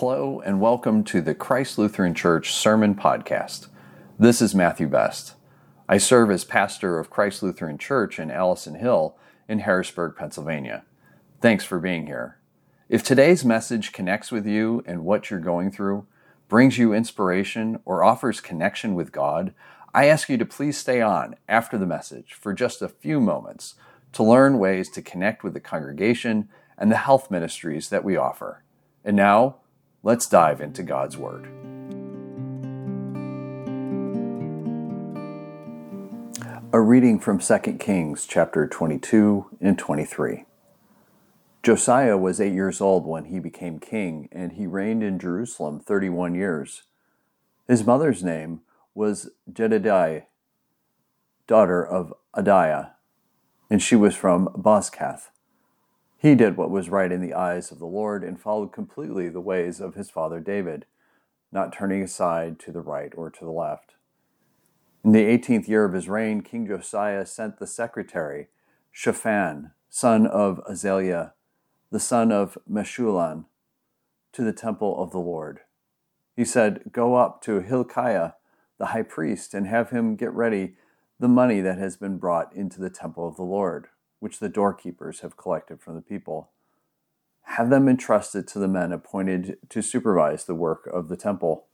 Hello, and welcome to the Christ Lutheran Church Sermon Podcast. This is Matthew Best. I serve as pastor of Christ Lutheran Church in Allison Hill in Harrisburg, Pennsylvania. Thanks for being here. If today's message connects with you and what you're going through, brings you inspiration, or offers connection with God, I ask you to please stay on after the message for just a few moments to learn ways to connect with the congregation and the health ministries that we offer. And now, let's dive into God's Word. A reading from 2 Kings chapter 22 and 23. Josiah was eight years old when he became king, and he reigned in Jerusalem 31 years. His mother's name was Jedidiah, daughter of Adaiah, and she was from Bozkath. He did what was right in the eyes of the Lord and followed completely the ways of his father David, not turning aside to the right or to the left. In the eighteenth year of his reign, King Josiah sent the secretary, Shaphan, son of Azaliah, the son of Meshullam, to the temple of the Lord. He said, Go up to Hilkiah, the high priest, and have him get ready the money that has been brought into the temple of the Lord which the doorkeepers have collected from the people. Have them entrusted to the men appointed to supervise the work of the temple.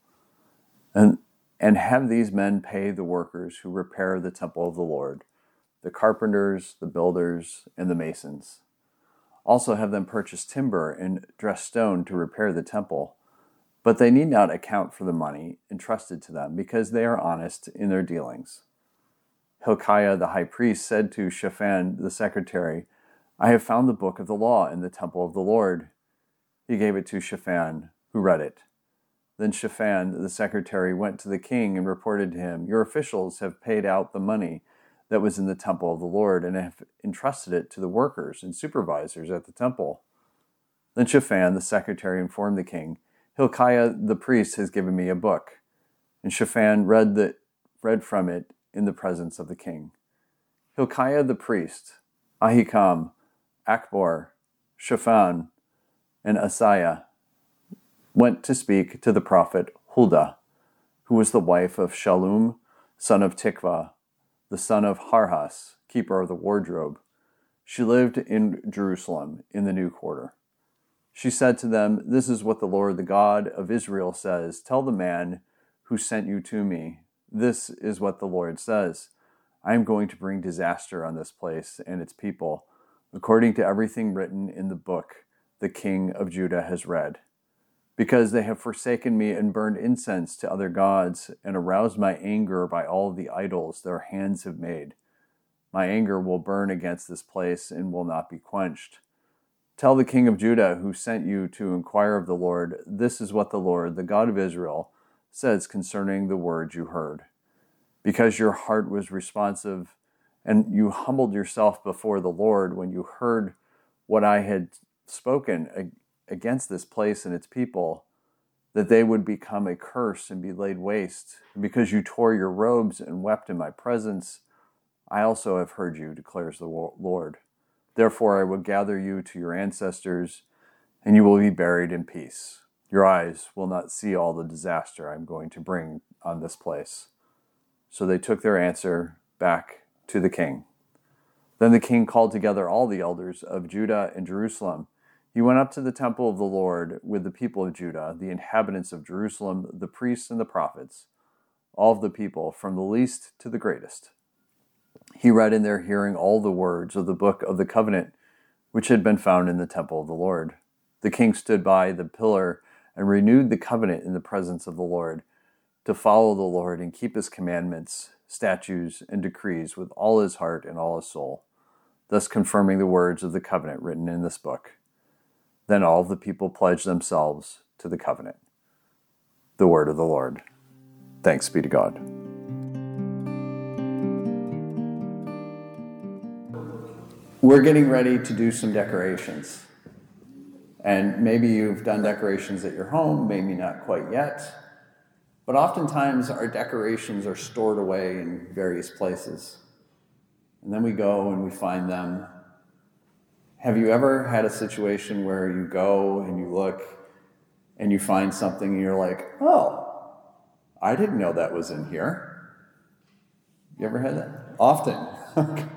And, and have these men pay the workers who repair the temple of the Lord, the carpenters, the builders, and the masons. Also have them purchase timber and dress stone to repair the temple. But they need not account for the money entrusted to them, because they are honest in their dealings. Hilkiah the high priest said to Shaphan the secretary, I have found the book of the law in the temple of the Lord. He gave it to Shaphan, who read it. Then Shaphan the secretary went to the king and reported to him, Your officials have paid out the money that was in the temple of the Lord and have entrusted it to the workers and supervisors at the temple. Then Shaphan the secretary informed the king, Hilkiah the priest has given me a book. And Shaphan read, the, read from it in the presence of the king. Hilkiah the priest, Ahikam, Achbor, Shaphan, and Asaiah went to speak to the prophet Huldah, who was the wife of Shallum, son of Tikvah, the son of Harhas, keeper of the wardrobe. She lived in Jerusalem in the new quarter. She said to them, This is what the Lord, the God of Israel, says Tell the man who sent you to me, this is what the Lord says I am going to bring disaster on this place and its people, according to everything written in the book the king of Judah has read. Because they have forsaken me and burned incense to other gods, and aroused my anger by all the idols their hands have made. My anger will burn against this place and will not be quenched. Tell the king of Judah, who sent you to inquire of the Lord, this is what the Lord, the God of Israel, says concerning the words you heard. Because your heart was responsive and you humbled yourself before the Lord when you heard what I had spoken against this place and its people, that they would become a curse and be laid waste. And because you tore your robes and wept in my presence, I also have heard you, declares the Lord. Therefore, I will gather you to your ancestors, and you will be buried in peace. Your eyes will not see all the disaster I'm going to bring on this place. So they took their answer back to the king. Then the king called together all the elders of Judah and Jerusalem. He went up to the temple of the Lord with the people of Judah, the inhabitants of Jerusalem, the priests and the prophets, all of the people, from the least to the greatest. He read in their hearing all the words of the book of the covenant which had been found in the temple of the Lord. The king stood by the pillar and renewed the covenant in the presence of the Lord to follow the Lord and keep his commandments, statutes, and decrees with all his heart and all his soul, thus confirming the words of the covenant written in this book. Then all the people pledged themselves to the covenant. The word of the Lord. Thanks be to God. We're getting ready to do some decorations. And maybe you've done decorations at your home, maybe not quite yet. But oftentimes our decorations are stored away in various places. And then we go and we find them. Have you ever had a situation where you go and you look and you find something and you're like, oh, I didn't know that was in here. You ever had that? Often.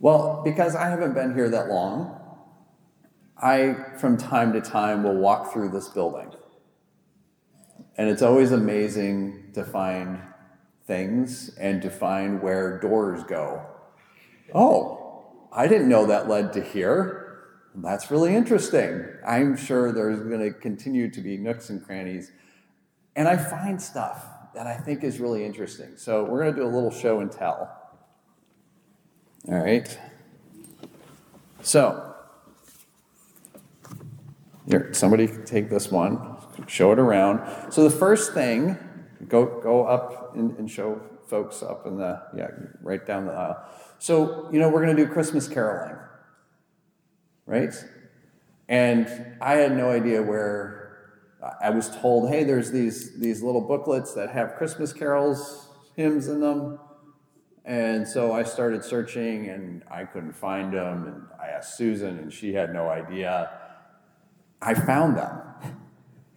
well, because I haven't been here that long, I, from time to time, will walk through this building. And it's always amazing to find things and to find where doors go. Oh, I didn't know that led to here. That's really interesting. I'm sure there's going to continue to be nooks and crannies. And I find stuff that I think is really interesting. So we're going to do a little show and tell. All right. So, here, somebody take this one, show it around. So the first thing, go go up and, and show folks up in the yeah, right down the aisle. So you know we're going to do Christmas caroling right? And I had no idea where. I was told, hey, there's these, these little booklets that have Christmas carols, hymns in them. And so I started searching and I couldn't find them. And I asked Susan and she had no idea. I found them.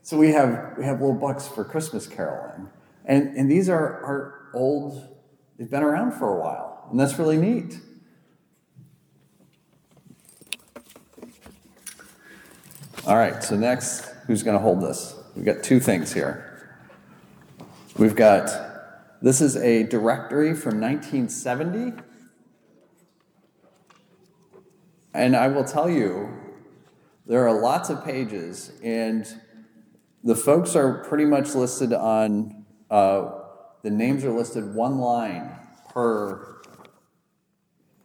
So we have, we have little books for Christmas caroling. And, and these are, are old, they've been around for a while. And that's really neat. All right, so next, who's going to hold this? We've got two things here. We've got, this is a directory from 1970. And I will tell you, there are lots of pages, and the folks are pretty much listed on, uh, the names are listed one line per,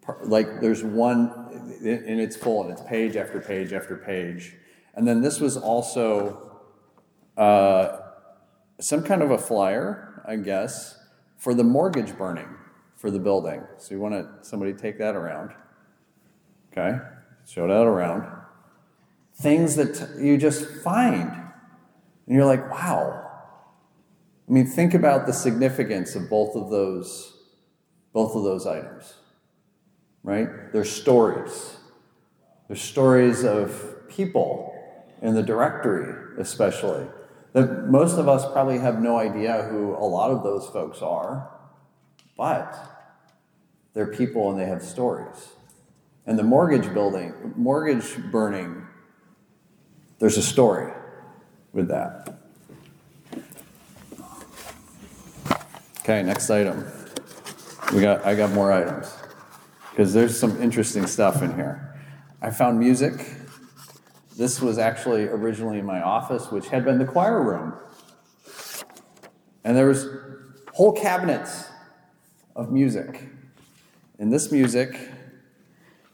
per, like there's one, and it's full, and it's page after page after page. And then this was also uh, some kind of a flyer, I guess, for the mortgage burning for the building. So you want to somebody take that around. Okay, show that around. Things that you just find, and you're like, wow. I mean, think about the significance of both of those, both of those items. Right? They're stories. They're stories of people in the directory, especially. That most of us probably have no idea who a lot of those folks are, but they're people and they have stories. And the mortgage building, mortgage burning, there's a story with that. Okay, next item. We got I got more items. Because there's some interesting stuff in here. I found music this was actually originally in my office, which had been the choir room. And there was whole cabinets of music. And this music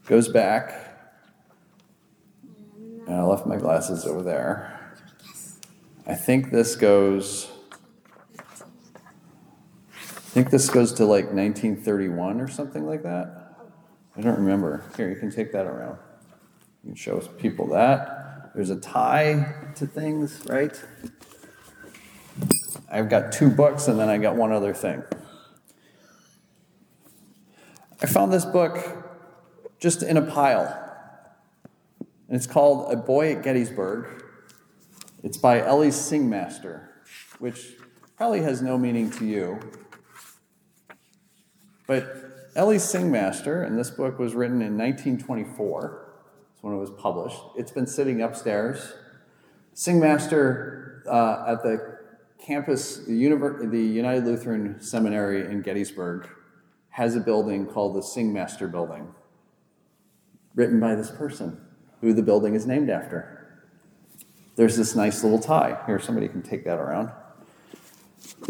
goes back. And I left my glasses over there. I think this goes I think this goes to like 1931 or something like that. I don't remember. Here, you can take that around. You can show people that. There's a tie to things, right? I've got two books and then I got one other thing. I found this book just in a pile. And it's called A Boy at Gettysburg. It's by Elsie Singmaster, which probably has no meaning to you. But Elsie Singmaster, and this book was written in 1924 when it was published. It's been sitting upstairs. Singmaster uh, at the campus, the, Univer- the United Lutheran Seminary in Gettysburg, has a building called the Singmaster Building, written by this person, who the building is named after. There's this nice little tie. Here, somebody can take that around.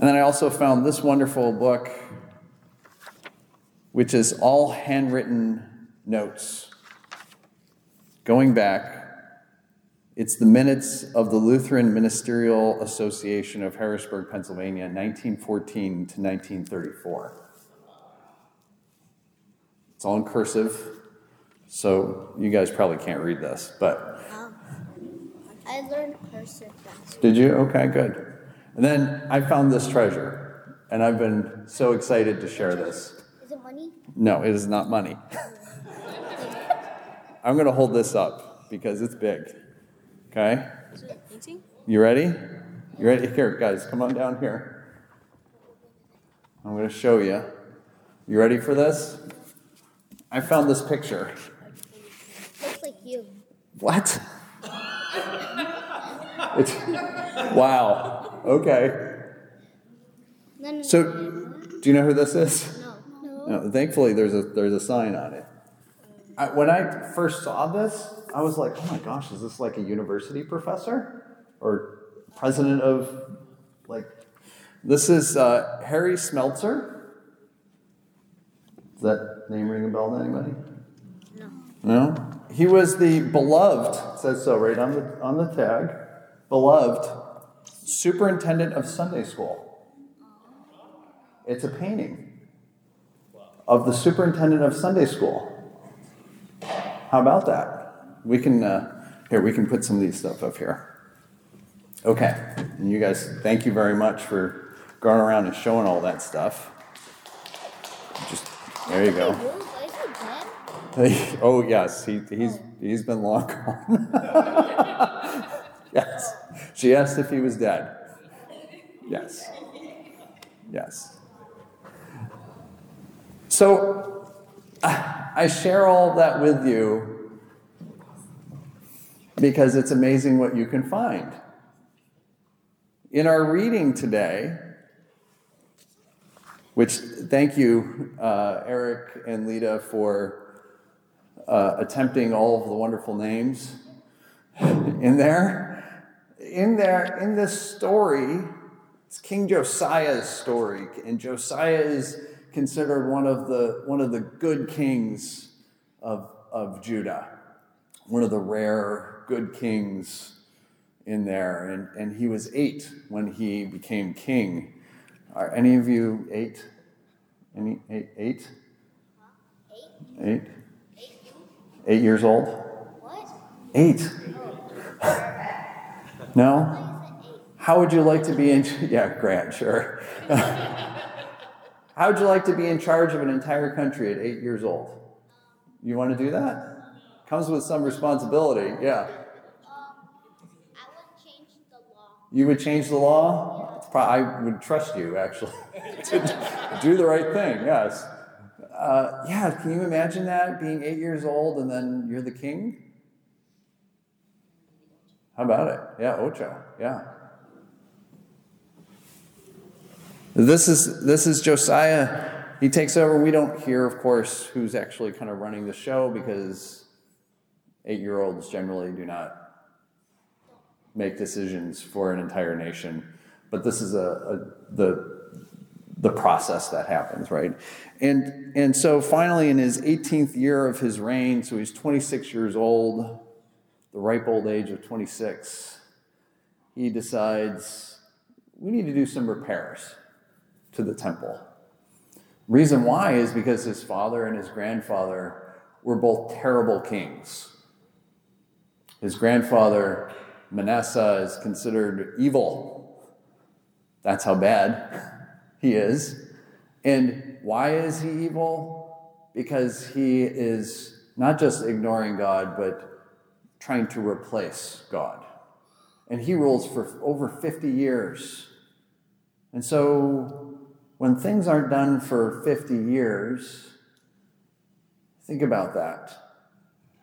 And then I also found this wonderful book, which is all handwritten notes Going back, it's the minutes of the Lutheran Ministerial Association of Harrisburg, Pennsylvania, 1914 to 1934. It's all in cursive, so you guys probably can't read this, but. Um, I learned cursive last Did you? Okay, good. And then I found this treasure, and I've been so excited to share this. Is it money? No, it is not money. I'm going to hold this up because it's big. Okay? Is it painting? You ready? You ready? Here, guys, come on down here. I'm going to show you. You ready for this? I found this picture. You. What? It's, wow. Okay. No, no, So, do you know who this is? No. No. No, thankfully, there's a there's a sign on it. I, when I first saw this, I was like, "Oh my gosh, is this like a university professor or president of like?" This is uh, Harry Smeltzer. Does that name ring a bell to anybody? No. No. He was the beloved. Says so right on the on the tag. Beloved superintendent of Sunday school. It's a painting of the superintendent of Sunday school. How about that? We can uh, here we can put some of these stuff up here. Okay, and you guys, thank you very much for going around and showing all that stuff. Just there you go. Why is he dead? oh yes, he, he's he's been long gone. yes, she asked if he was dead. Yes, yes. So I share all that with you because it's amazing what you can find. In our reading today, which thank you, uh, Eric and Lita, for uh, attempting all of the wonderful names in there. In there, in this story, it's King Josiah's story, and Josiah is considered one of the one of the good kings of, of Judah, one of the rare good kings in there, and, and he was eight when he became king. Are any of you eight? Any eight? Eight? Eight? Eight years old? What? Eight. No? How would you like to be in? Yeah, Grant, sure. How would you like to be in charge of an entire country at eight years old? You want to do that? Comes with some responsibility, yeah. I would change the law. You would change the law? I would trust you, actually, to do the right thing, yes. Uh, yeah, can you imagine that? Being eight years old and then you're the king? How about it? Yeah, Ocho, yeah. This is, this is Josiah. He takes over. We don't hear, of course, who's actually kind of running the show because eight year olds generally do not make decisions for an entire nation. But this is a, a the the process that happens, right? And and so finally, in his 18th year of his reign, so he's 26 years old, the ripe old age of 26, he decides we need to do some repairs to the temple. Reason why is because his father and his grandfather were both terrible kings. His grandfather, Manasseh, is considered evil. That's how bad he is. And why is he evil? Because he is not just ignoring God, but trying to replace God. And he rules for over 50 years. And so when things aren't done for 50 years, think about that.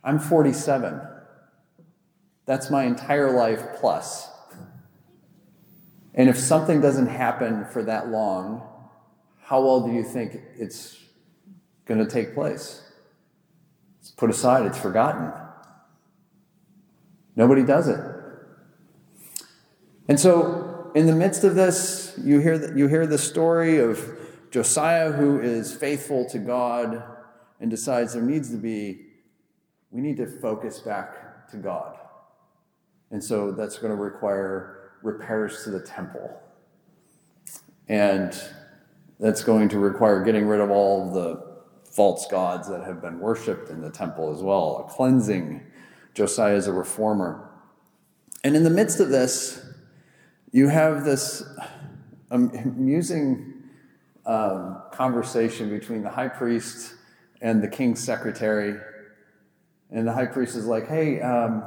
I'm 47. That's my entire life plus. And if something doesn't happen for that long, how well do you think it's going to take place? It's put aside, it's forgotten. Nobody does it. And so, in the midst of this, you hear, the, you hear the story of Josiah, who is faithful to God and decides there needs to be, we need to focus back to God. And so that's going to require repairs to the temple. And that's going to require getting rid of all the false gods that have been worshipped in the temple as well, a cleansing. Josiah is a reformer. And in the midst of this, you have this amusing um, conversation between the high priest and the king's secretary. And the high priest is like, hey, um,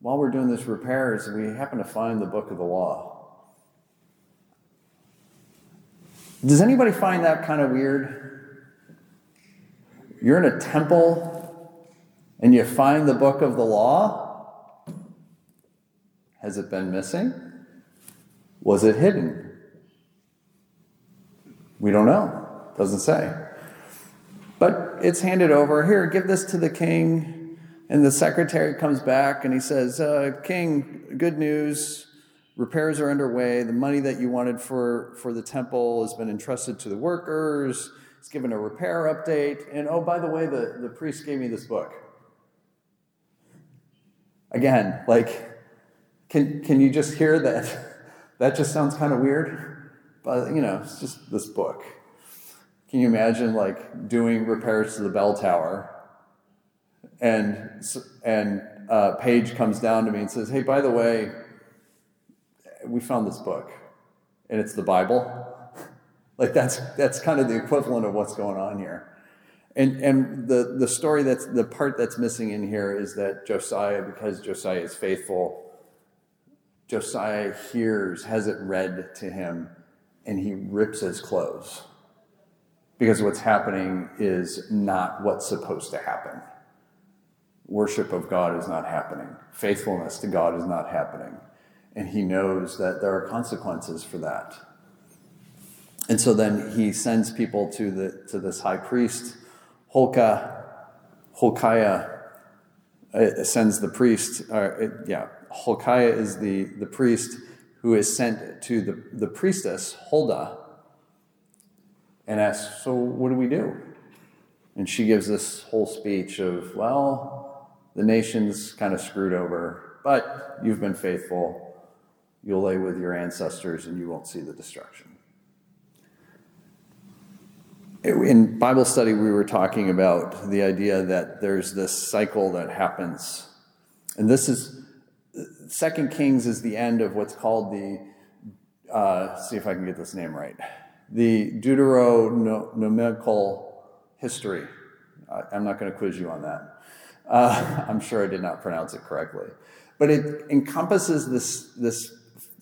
while we're doing this repairs, we happen to find the book of the law. Does anybody find that kind of weird? You're in a temple and you find the book of the law? Has it been missing? Was it hidden? We don't know. Doesn't say. But it's handed over. Here, give this to the king. And the secretary comes back and he says, uh, King, good news. Repairs are underway. The money that you wanted for, for the temple has been entrusted to the workers. It's given a repair update. And oh, by the way, the, the priest gave me this book. Again, like, can, can you just hear that? That just sounds kind of weird. But, you know, it's just this book. Can you imagine, like, doing repairs to the bell tower? And, and uh, Paige comes down to me and says, Hey, by the way, we found this book, and it's the Bible. like that's that's kind of the equivalent of what's going on here. And and the the story that's the part that's missing in here is that Josiah, because Josiah is faithful, Josiah hears, has it read to him, and he rips his clothes. Because what's happening is not what's supposed to happen. Worship of God is not happening. Faithfulness to God is not happening and he knows that there are consequences for that. And so then he sends people to the to this high priest, Holka, Holkiah uh, sends the priest. Uh, yeah, Holkiah is the the priest who is sent to the the priestess Huldah and asks, "So what do we do?" And she gives this whole speech of, "Well, the nation's kind of screwed over, but you've been faithful." You'll lay with your ancestors and you won't see the destruction. In Bible study, we were talking about the idea that there's this cycle that happens. And this is, Second Kings is the end of what's called the, uh, see if I can get this name right, the Deuteronomical history. I'm not going to quiz you on that. Uh, I'm sure I did not pronounce it correctly. But it encompasses this, this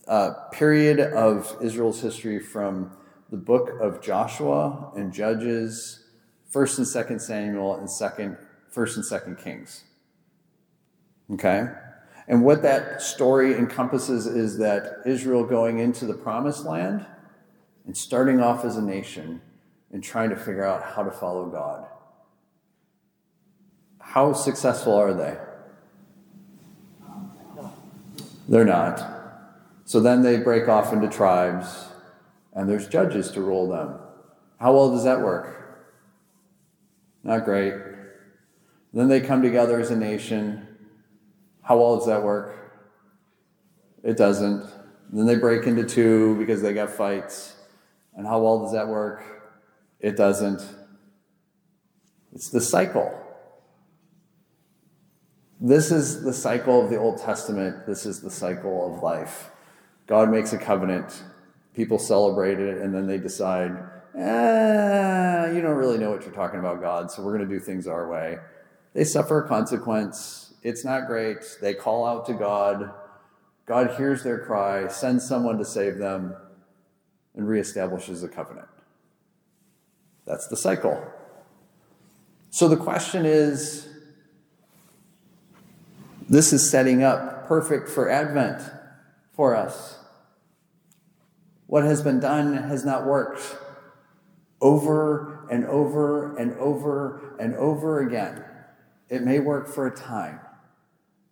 uh, period of Israel's history from the book of Joshua and Judges, First and Second Samuel, and Second, First and Second Kings. Okay, and what that story encompasses is that Israel going into the Promised Land and starting off as a nation and trying to figure out how to follow God. How successful are they? They're not. So then they break off into tribes, and there's judges to rule them. How well does that work? Not great. Then they come together as a nation. How well does that work? It doesn't. Then they break into two because they got fights. And how well does that work? It doesn't. It's the cycle. This is the cycle of the Old Testament. This is the cycle of life. God makes a covenant, people celebrate it, and then they decide, eh, you don't really know what you're talking about, God, so we're going to do things our way. They suffer a consequence. It's not great. They call out to God. God hears their cry, sends someone to save them, and reestablishes the covenant. That's the cycle. So the question is this is setting up perfect for Advent for us. What has been done has not worked. Over and over and over and over again. It may work for a time,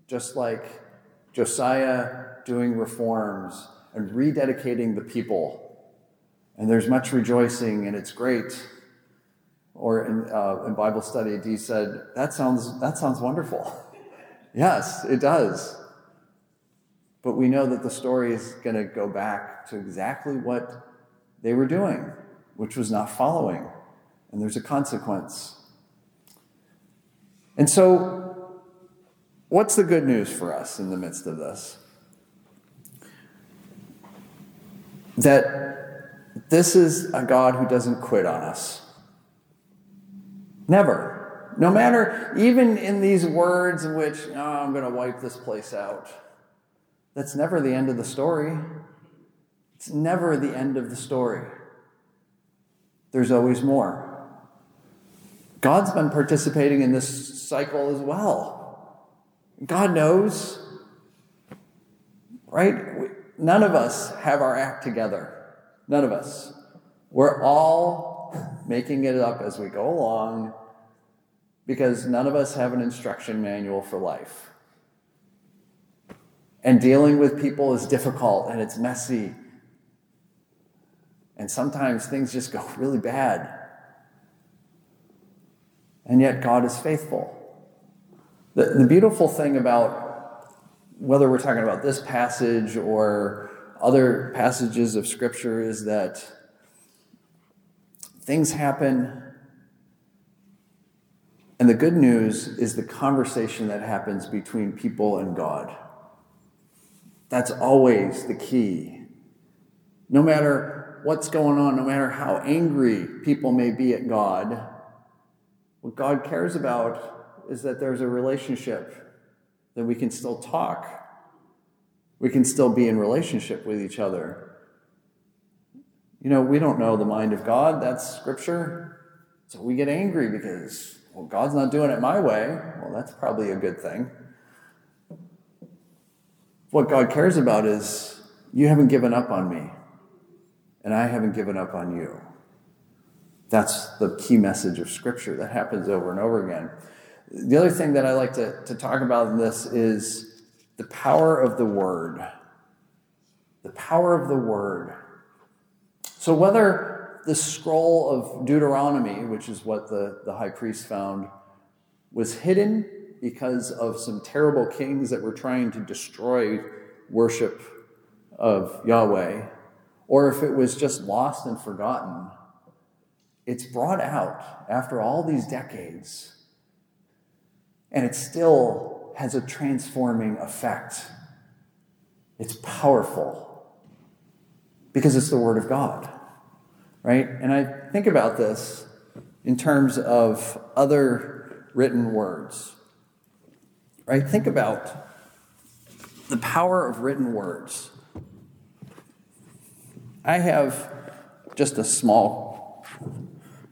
just like Josiah doing reforms and rededicating the people. And there's much rejoicing, and it's great. Or in, uh, in Bible study, Dee said, "That sounds that sounds wonderful." yes, it does. But we know that the story is going to go back to exactly what they were doing, which was not following. And there's a consequence. And so, what's the good news for us in the midst of this? That this is a God who doesn't quit on us. Never. No matter, even in these words which, oh, I'm going to wipe this place out, that's never the end of the story. It's never the end of the story. There's always more. God's been participating in this cycle as well. God knows, right? None of us have our act together. None of us. We're all making it up as we go along because none of us have an instruction manual for life. And dealing with people is difficult and it's messy. And sometimes things just go really bad. And yet God is faithful. The, the beautiful thing about whether we're talking about this passage or other passages of Scripture is that things happen and the good news is the conversation that happens between people and God. That's always the key. No matter what's going on, no matter how angry people may be at God, what God cares about is that there's a relationship, that we can still talk. We can still be in relationship with each other. You know, we don't know the mind of God, that's scripture. So we get angry because well, God's not doing it my way. Well, that's probably a good thing. What God cares about is you haven't given up on me, and I haven't given up on you. That's the key message of Scripture that happens over and over again. The other thing that I like to, to talk about in this is the power of the Word. The power of the Word. So, whether the scroll of Deuteronomy, which is what the, the high priest found, was hidden because of some terrible kings that were trying to destroy worship of Yahweh, or if it was just lost and forgotten, it's brought out after all these decades, and it still has a transforming effect. It's powerful because it's the Word of God right? And I think about this in terms of other written words, right? Think about the power of written words. I have just a small,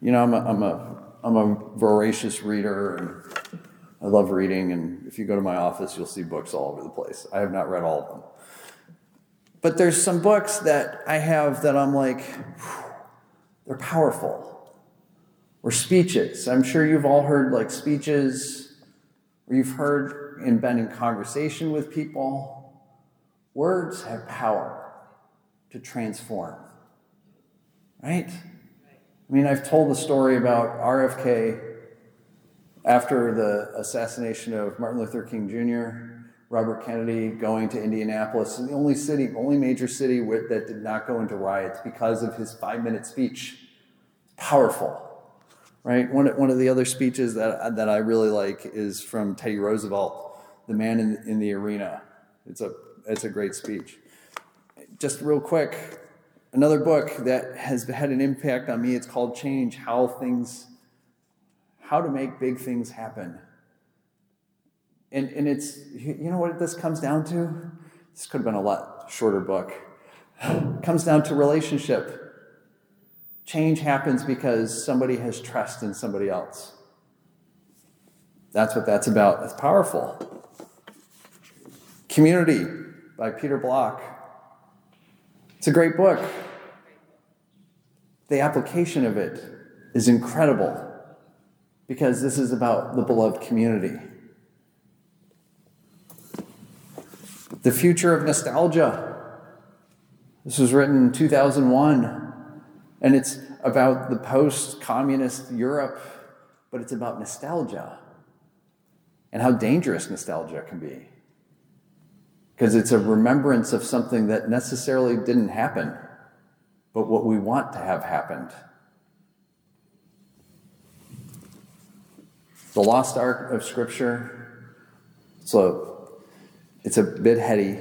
you know, I'm a, I'm a, I'm a voracious reader and I love reading. And if you go to my office, you'll see books all over the place. I have not read all of them. But there's some books that I have that I'm like, they're powerful. Or speeches. I'm sure you've all heard like speeches, or you've heard and been in conversation with people. Words have power to transform. Right? I mean, I've told the story about RFK after the assassination of Martin Luther King Jr. Robert Kennedy going to Indianapolis, the only city, only major city that did not go into riots because of his five minute speech. Powerful, right? One, one of the other speeches that, that I really like is from Teddy Roosevelt, The Man in, in the Arena. It's a, it's a great speech. Just real quick, another book that has had an impact on me, it's called Change How Things, How to Make Big Things Happen and, and it's, you know what this comes down to? This could have been a lot shorter book. Comes down to relationship. Change happens because somebody has trust in somebody else. That's what that's about. It's powerful. Community by Peter Block. It's a great book. The application of it is incredible because this is about the beloved community. The Future of Nostalgia. This was written in 2001, and it's about the post communist Europe, but it's about nostalgia and how dangerous nostalgia can be. Because it's a remembrance of something that necessarily didn't happen, but what we want to have happened. The Lost Art of Scripture. So it's a bit heady,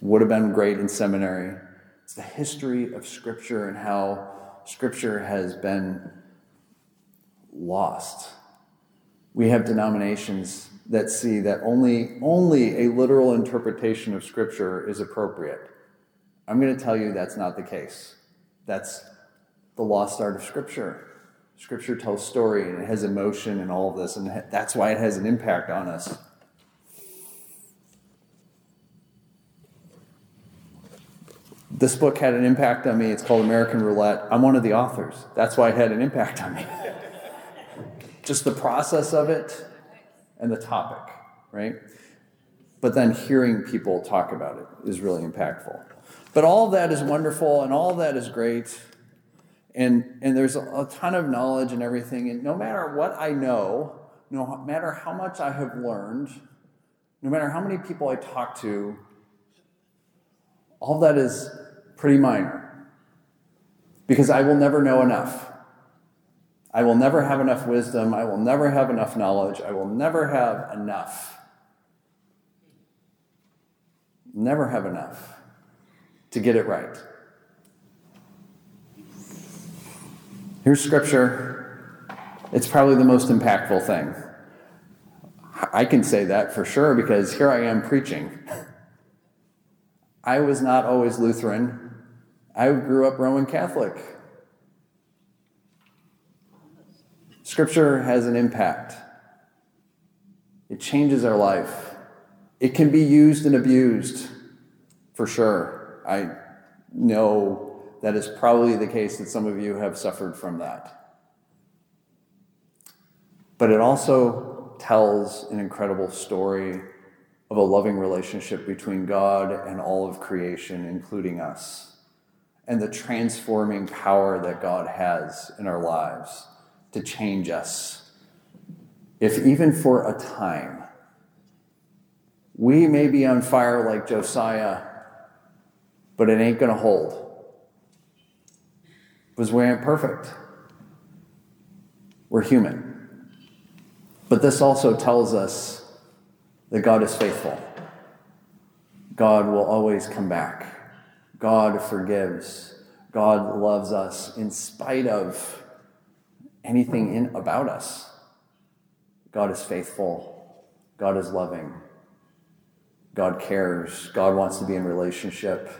would have been great in seminary. It's the history of Scripture and how Scripture has been lost We have denominations that see that only, only a literal interpretation of Scripture is appropriate. I'm going to tell you that's not the case. That's the lost art of Scripture. Scripture tells story and it has emotion and all of this, and that's why it has an impact on us. This book had an impact on me. It's called American Roulette. I'm one of the authors. That's why it had an impact on me. Just the process of it and the topic, right? But then hearing people talk about it is really impactful. But all that is wonderful and all that is great. And, and there's a ton of knowledge and everything. And no matter what I know, no matter how much I have learned, no matter how many people I talk to, all that is pretty minor. Because I will never know enough. I will never have enough wisdom. I will never have enough knowledge. I will never have enough. Never have enough to get it right. Here's scripture. It's probably the most impactful thing. I can say that for sure because here I am preaching. I was not always Lutheran. I grew up Roman Catholic. Scripture has an impact. It changes our life. It can be used and abused, for sure. I know that is probably the case that some of you have suffered from that. But it also tells an incredible story of a loving relationship between God and all of creation, including us, and the transforming power that God has in our lives to change us. If even for a time, we may be on fire like Josiah, but it ain't going to hold because we aren't perfect. We're human. But this also tells us that God is faithful. God will always come back. God forgives. God loves us in spite of anything in, about us. God is faithful. God is loving. God cares. God wants to be in relationship.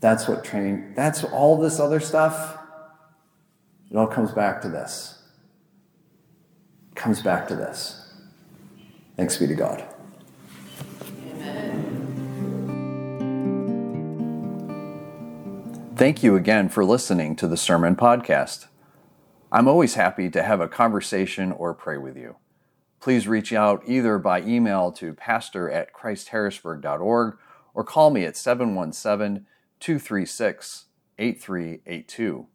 That's what training, that's all this other stuff. It all comes back to this. It comes back to this. Thanks be to God. Thank you again for listening to the Sermon Podcast. I'm always happy to have a conversation or pray with you. Please reach out either by email to pastor at christharrisburg.org or call me at 717 236 8382.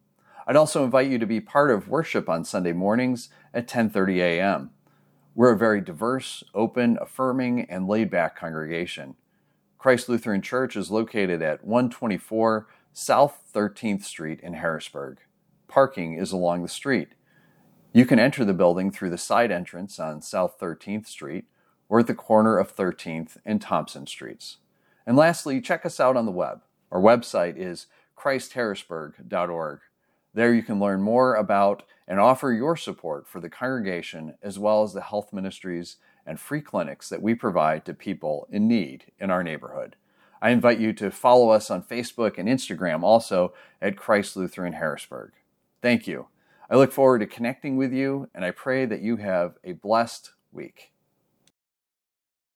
I'd also invite you to be part of worship on Sunday mornings at 10:30 a.m. We're a very diverse, open, affirming, and laid-back congregation. Christ Lutheran Church is located at 124 South 13th Street in Harrisburg. Parking is along the street. You can enter the building through the side entrance on South 13th Street or at the corner of 13th and Thompson Streets. And lastly, check us out on the web our website is christharrisburg.org. There you can learn more about and offer your support for the congregation as well as the health ministries and free clinics that we provide to people in need in our neighborhood. I invite you to follow us on Facebook and Instagram also at Christ Lutheran Harrisburg. Thank you. I look forward to connecting with you and I pray that you have a blessed week.